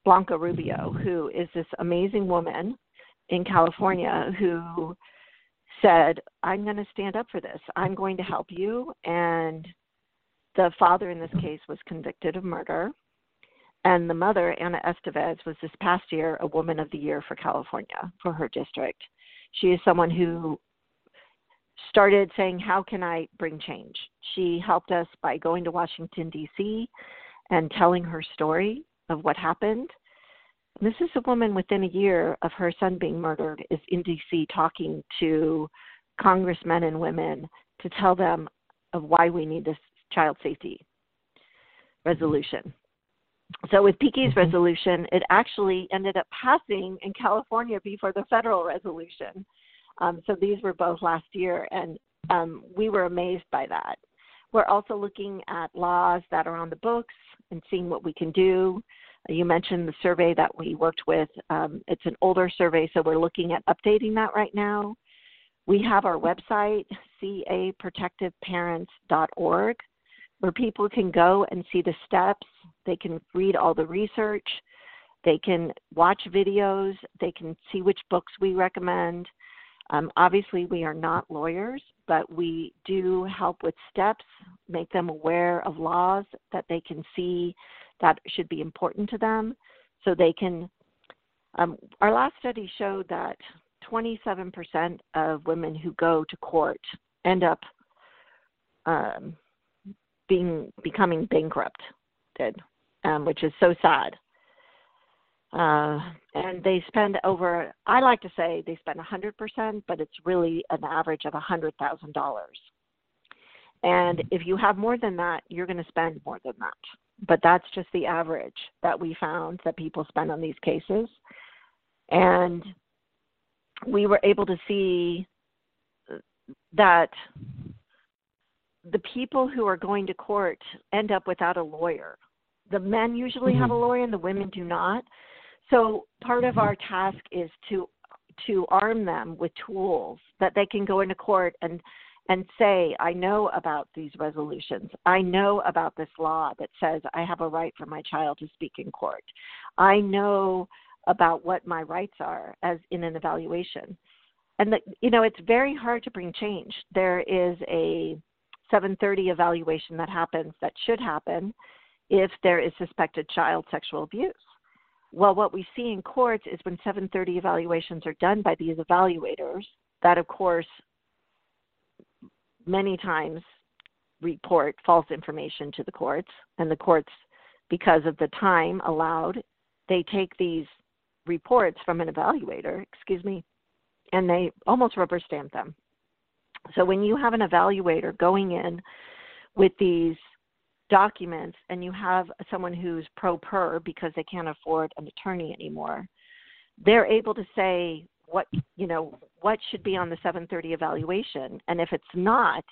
Speaker 2: Blanca Rubio, who is this amazing woman in California who said, I'm going to stand up for this. I'm going to help you. And the father in this case was convicted of murder. And the mother, Ana Estevez, was this past year a Woman of the Year for California for her district. She is someone who started saying, How can I bring change? She helped us by going to Washington, D.C., and telling her story of what happened. This is a woman within a year of her son being murdered, is in D.C. talking to congressmen and women to tell them of why we need this child safety resolution. so with Piqui's
Speaker 1: Mm-hmm.
Speaker 2: resolution, it actually ended up passing in California before the federal resolution. Um, so these were both last year, and um, we were amazed by that. We're also looking at laws that are on the books and seeing what we can do. You mentioned the survey that we worked with. Um, it's an older survey, so we're looking at updating that right now. We have our website, caprotectiveparents.org, where people can go and see the steps. They can read all the research. They can watch videos. They can see which books we recommend. Um, obviously, we are not lawyers, but we do help with steps, make them aware of laws that they can see that should be important to them so they can. Um, our last study showed that 27% of women who go to court end up um, being becoming bankrupted, um, which is so sad. Uh, and they spend over, I like to say they spend 100%, but it's really an average of $100,000. And mm-hmm. if you have more than that, you're going to spend more than that. But that's just the average that we found that people spend on these cases. And we were able to see uh, that the people who are going to court end up without a lawyer. The men usually have a mm-hmm. lawyer and the women do not. So part of our task is to to arm them with tools that they can go into court and and say, I know about these resolutions. I know about this law that says I have a right for my child to speak in court. I know about what my rights are as in an evaluation. And that you know, it's very hard to bring change. There is a 730 evaluation that happens that should happen if there is suspected child sexual abuse. Well, what we see in courts is when 730 evaluations are done by these evaluators, that of course many times report false information to the courts, and the courts, because of the time allowed, they take these reports from an evaluator, excuse me, and they almost rubber stamp them. So when you have an evaluator going in with these documents and you have someone who's pro per because they can't afford an attorney anymore, they're able to say what you know what should be on the 730 evaluation. And if it's not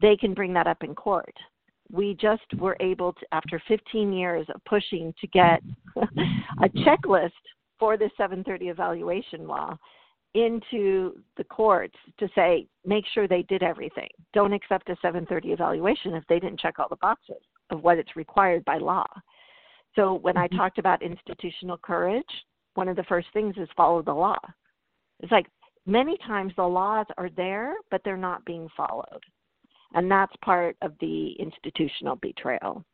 Speaker 2: they can bring that up in court. We just were able to after 15 years of pushing to get a checklist for the 730 evaluation law into the courts to say make sure they did everything. Don't accept a 730 evaluation if they didn't check all the boxes of what it's required by law. So when i mm-hmm. talked about institutional courage one of the first things is follow the law. It's like many times the laws are there but they're not being followed. And that's part of the institutional betrayal.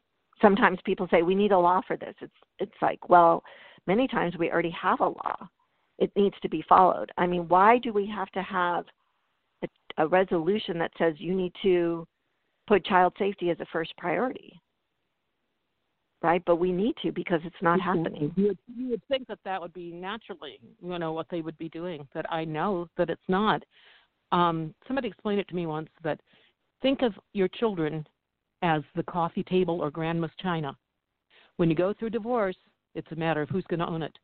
Speaker 2: Sometimes people say we need a law for this. It's it's like well many times we already have a law it needs to be followed. I mean, why do we have to have a, a resolution that says you need to put child safety as a first priority? Right, but we need to because it's not happening.
Speaker 1: You would, you would think that that would be naturally, you know, what they would be doing. That I know that it's not. Um, somebody explained it to me once that think of your children as the coffee table or grandma's china. When you go through divorce, it's a matter of who's going to own it.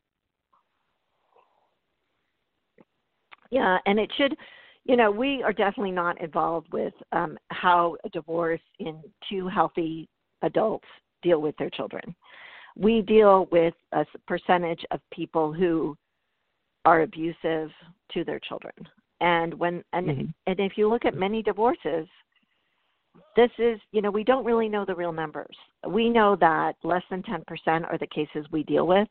Speaker 2: Yeah, and it should, you know, we are definitely not involved with um, how a divorce in two healthy adults deal with their children. We deal with a percentage of people who are abusive to their children. And when and
Speaker 1: mm-hmm.
Speaker 2: and if you look at many divorces, this is, you know, we don't really know the real numbers. We know that less than 10% are the cases we deal with,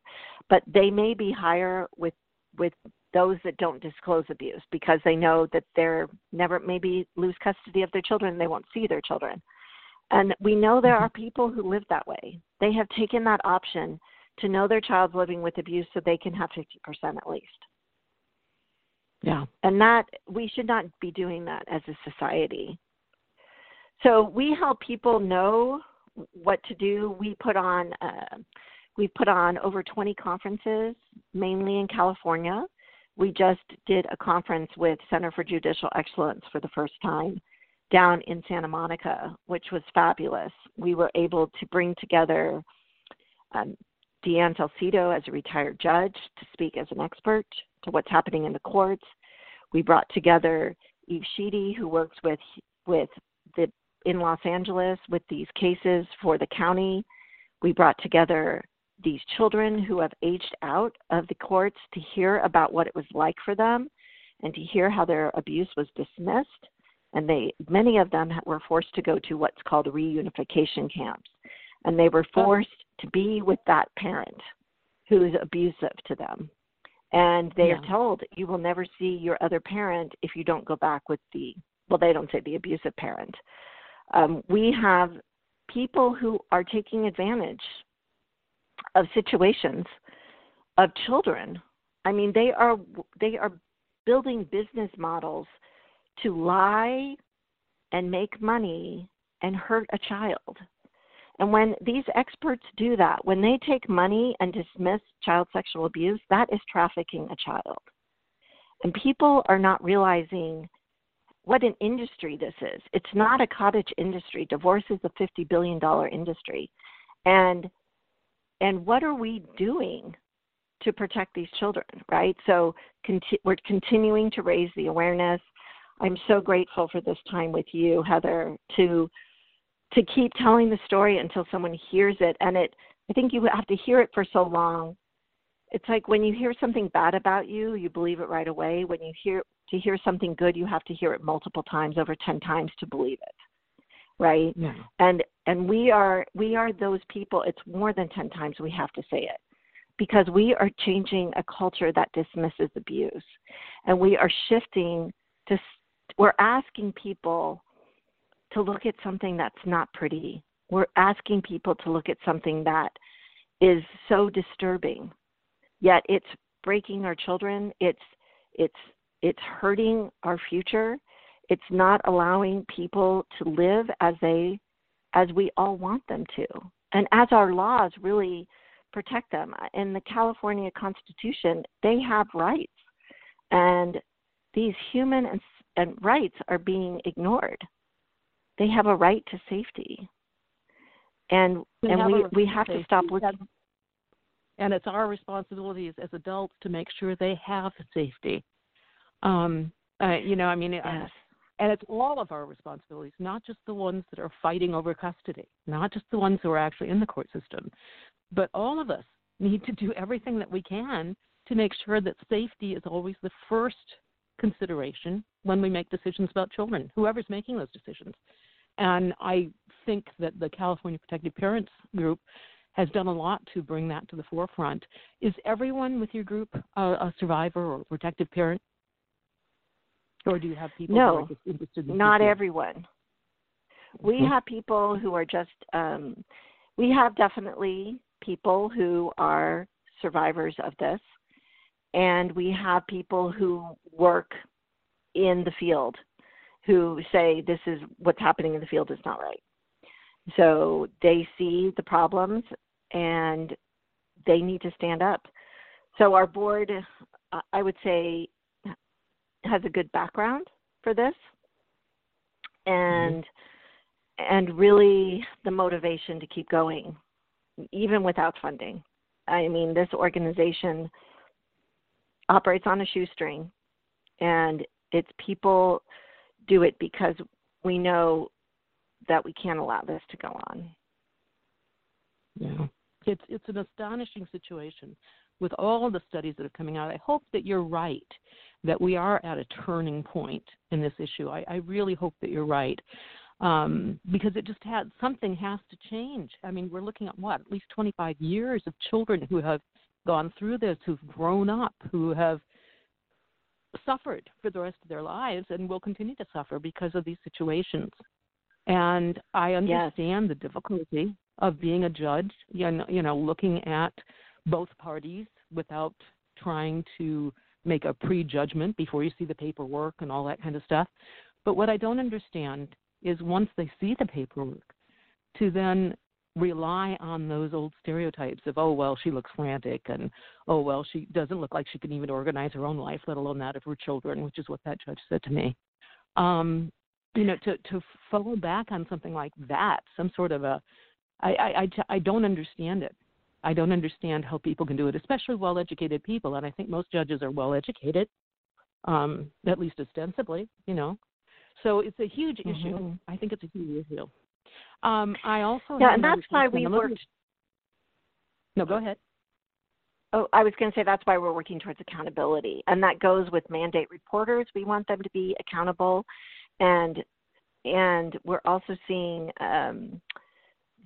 Speaker 2: but they may be higher with with those that don't disclose abuse because they know that they're never maybe lose custody of their children they won't see their children. And we know there are people who live that way. They have taken that option to know their child's living with abuse so they can have 50% at least.
Speaker 1: Yeah.
Speaker 2: And that we should not be doing that as a society. So we help people know what to do. We put on uh, we put on over 20 conferences mainly in california we just did a conference with Center for Judicial Excellence for the first time down in Santa Monica, which was fabulous. We were able to bring together um, DeAnn Salcido as a retired judge to speak as an expert to what's happening in the courts. We brought together Eve Sheedy, who works with with the in Los Angeles with these cases for the county. We brought together these children who have aged out of the courts to hear about what it was like for them and to hear how their abuse was dismissed and they many of them were forced to go to what's called reunification camps and they were oh. forced to be with that parent who's abusive to them and they yeah. are told you will never see your other parent if you don't go back with the well they don't say the abusive parent um, we have people who are taking advantage of situations of children i mean they are they are building business models to lie and make money and hurt a child and when these experts do that, when they take money and dismiss child sexual abuse, that is trafficking a child. And people are not realizing what an industry this is. It's not a cottage industry. Divorce is a $50 billion industry. And and what are we doing to protect these children, right? So conti- we're continuing to raise the awareness. I'm so grateful for this time with you, Heather, to to keep telling the story until someone hears it and it i think you have to hear it for so long it's like when you hear something bad about you you believe it right away when you hear to hear something good you have to hear it multiple times over 10 times to believe it right
Speaker 1: yeah.
Speaker 2: and and we are we are those people it's more than 10 times we have to say it because we are changing a culture that dismisses abuse and we are shifting to we're asking people to look at something that's not pretty. We're asking people to look at something that is so disturbing. Yet it's breaking our children. It's it's it's hurting our future. It's not allowing people to live as they as we all want them to. And as our laws really protect them. In the California Constitution, they have rights. And these human and, and rights are being ignored they have a right to safety and
Speaker 1: they
Speaker 2: and we we
Speaker 1: have
Speaker 2: to stop looking
Speaker 1: and it's our responsibilities as adults to make sure they have safety um uh, you know i mean
Speaker 2: yes.
Speaker 1: And it's all of our responsibilities not just the ones that are fighting over custody not just the ones who are actually in the court system but all of us need to do everything that we can to make sure that safety is always the first consideration when we make decisions about children whoever's making those decisions and I think that the California Protective Parents group has done a lot to bring that to the forefront. Is everyone with your group a, a survivor or protective parent? Or do you have people
Speaker 2: no,
Speaker 1: who are just interested in
Speaker 2: not everyone. We mm-hmm. have people who are just um, we have definitely people who are survivors of this and we have people who work in the field who say this is what's happening in the field is not right. So they see the problems and they need to stand up. So our board, I would say, has a good background for this, and mm-hmm. and really the motivation to keep going, even without funding. I mean, this organization operates on a shoestring, and it's people do it because we know that we can't allow this to go on.
Speaker 1: Yeah. It's it's an astonishing situation with all the studies that are coming out. I hope that you're right, that we are at a turning point in this issue. I, I really hope that you're right. Um, because it just had something has to change. I mean, we're looking at what, at least 25 years of children who have gone through this, who've grown up, who have suffered for the rest of their lives and will continue to suffer because of these situations. And I understand yes. the difficulty of being a judge, you know, you know, looking at both parties without trying to make a prejudgment before you see the paperwork and all that kind of stuff. But what I don't understand is once they see the paperwork, to then rely on those old stereotypes of oh well she looks frantic and oh well she doesn't look like she can even organize her own life let alone that of her children which is what that judge said to me um you know to to follow back on something like that some sort of a i i i, I don't understand it I don't understand how people can do it, especially well educated people. And I think most judges are well educated, um, at least ostensibly, you know. So it's a huge mm-hmm. issue. I think it's a huge issue. Um, I also
Speaker 2: yeah, and that's why we worked.
Speaker 1: No, go ahead.
Speaker 2: Oh, I was going to say that's why we're working towards accountability, and that goes with mandate reporters. We want them to be accountable, and and we're also seeing um,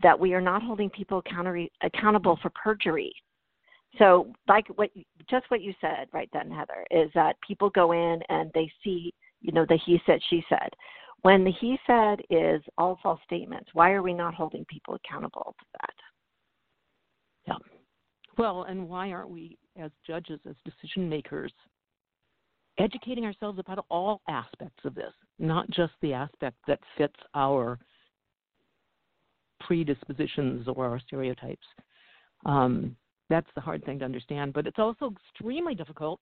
Speaker 2: that we are not holding people accountable for perjury. So, like what just what you said right then, Heather, is that people go in and they see, you know, the he said, she said. When the he said is all false statements, why are we not holding people accountable to that?
Speaker 1: Yeah. Well, and why aren't we, as judges, as decision makers, educating ourselves about all aspects of this, not just the aspect that fits our predispositions or our stereotypes. Um, that's the hard thing to understand, but it's also extremely difficult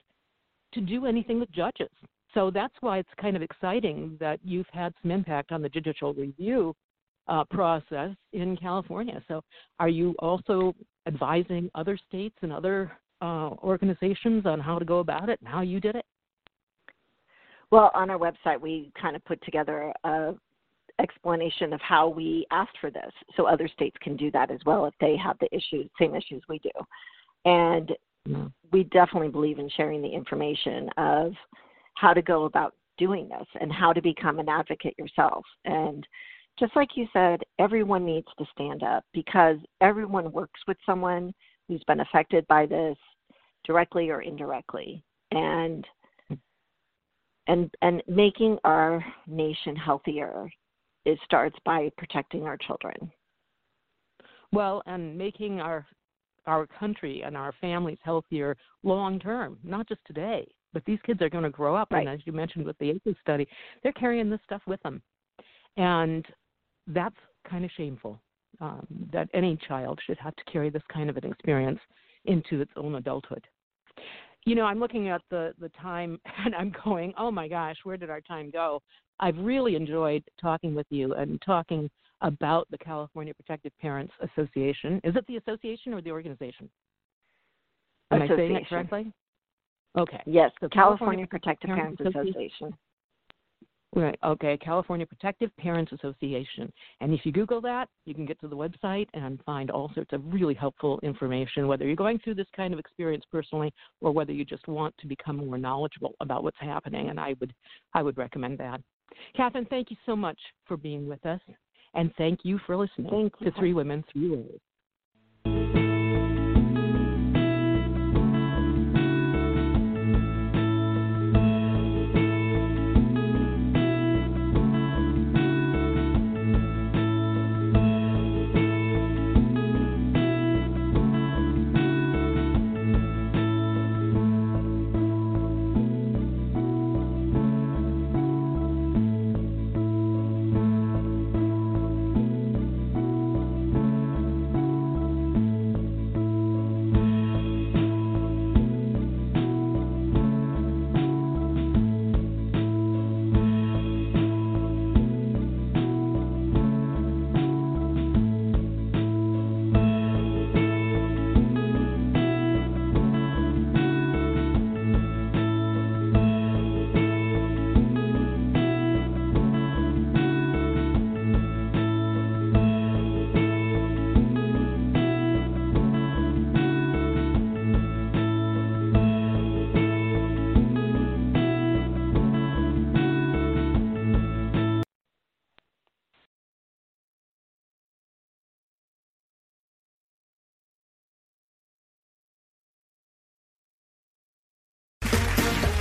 Speaker 1: to do anything with judges. So that's why it's kind of exciting that you've had some impact on the judicial review uh, process in California. So, are you also advising other states and other uh, organizations on how to go about it and how you did it?
Speaker 2: Well, on our website, we kind of put together a explanation of how we asked for this, so other states can do that as well if they have the issues, same issues we do. And we definitely believe in sharing the information of how to go about doing this and how to become an advocate yourself. And just like you said, everyone needs to stand up because everyone works with someone who's been affected by this directly or indirectly. And and and making our nation healthier it starts by protecting our children.
Speaker 1: Well, and making our our country and our families healthier long term, not just today. But these kids are going to grow up,
Speaker 2: right.
Speaker 1: and as you mentioned with the ACEs study, they're carrying this stuff with them, and that's kind of shameful. Um, that any child should have to carry this kind of an experience into its own adulthood. You know, I'm looking at the the time, and I'm going, oh my gosh, where did our time go? I've really enjoyed talking with you and talking about the California Protective Parents Association. Is it the association or the organization? Am I saying it correctly? Okay.
Speaker 2: Yes, so California, California Protective Parents, Parents Association. Association.
Speaker 1: Right. Okay. California Protective Parents Association. And if you Google that, you can get to the website and find all sorts of really helpful information, whether you're going through this kind of experience personally or whether you just want to become more knowledgeable about what's happening. And I would, I would recommend that. Catherine, thank you so much for being with us, and thank you for listening
Speaker 2: thank
Speaker 1: to Three Women, Three Ways.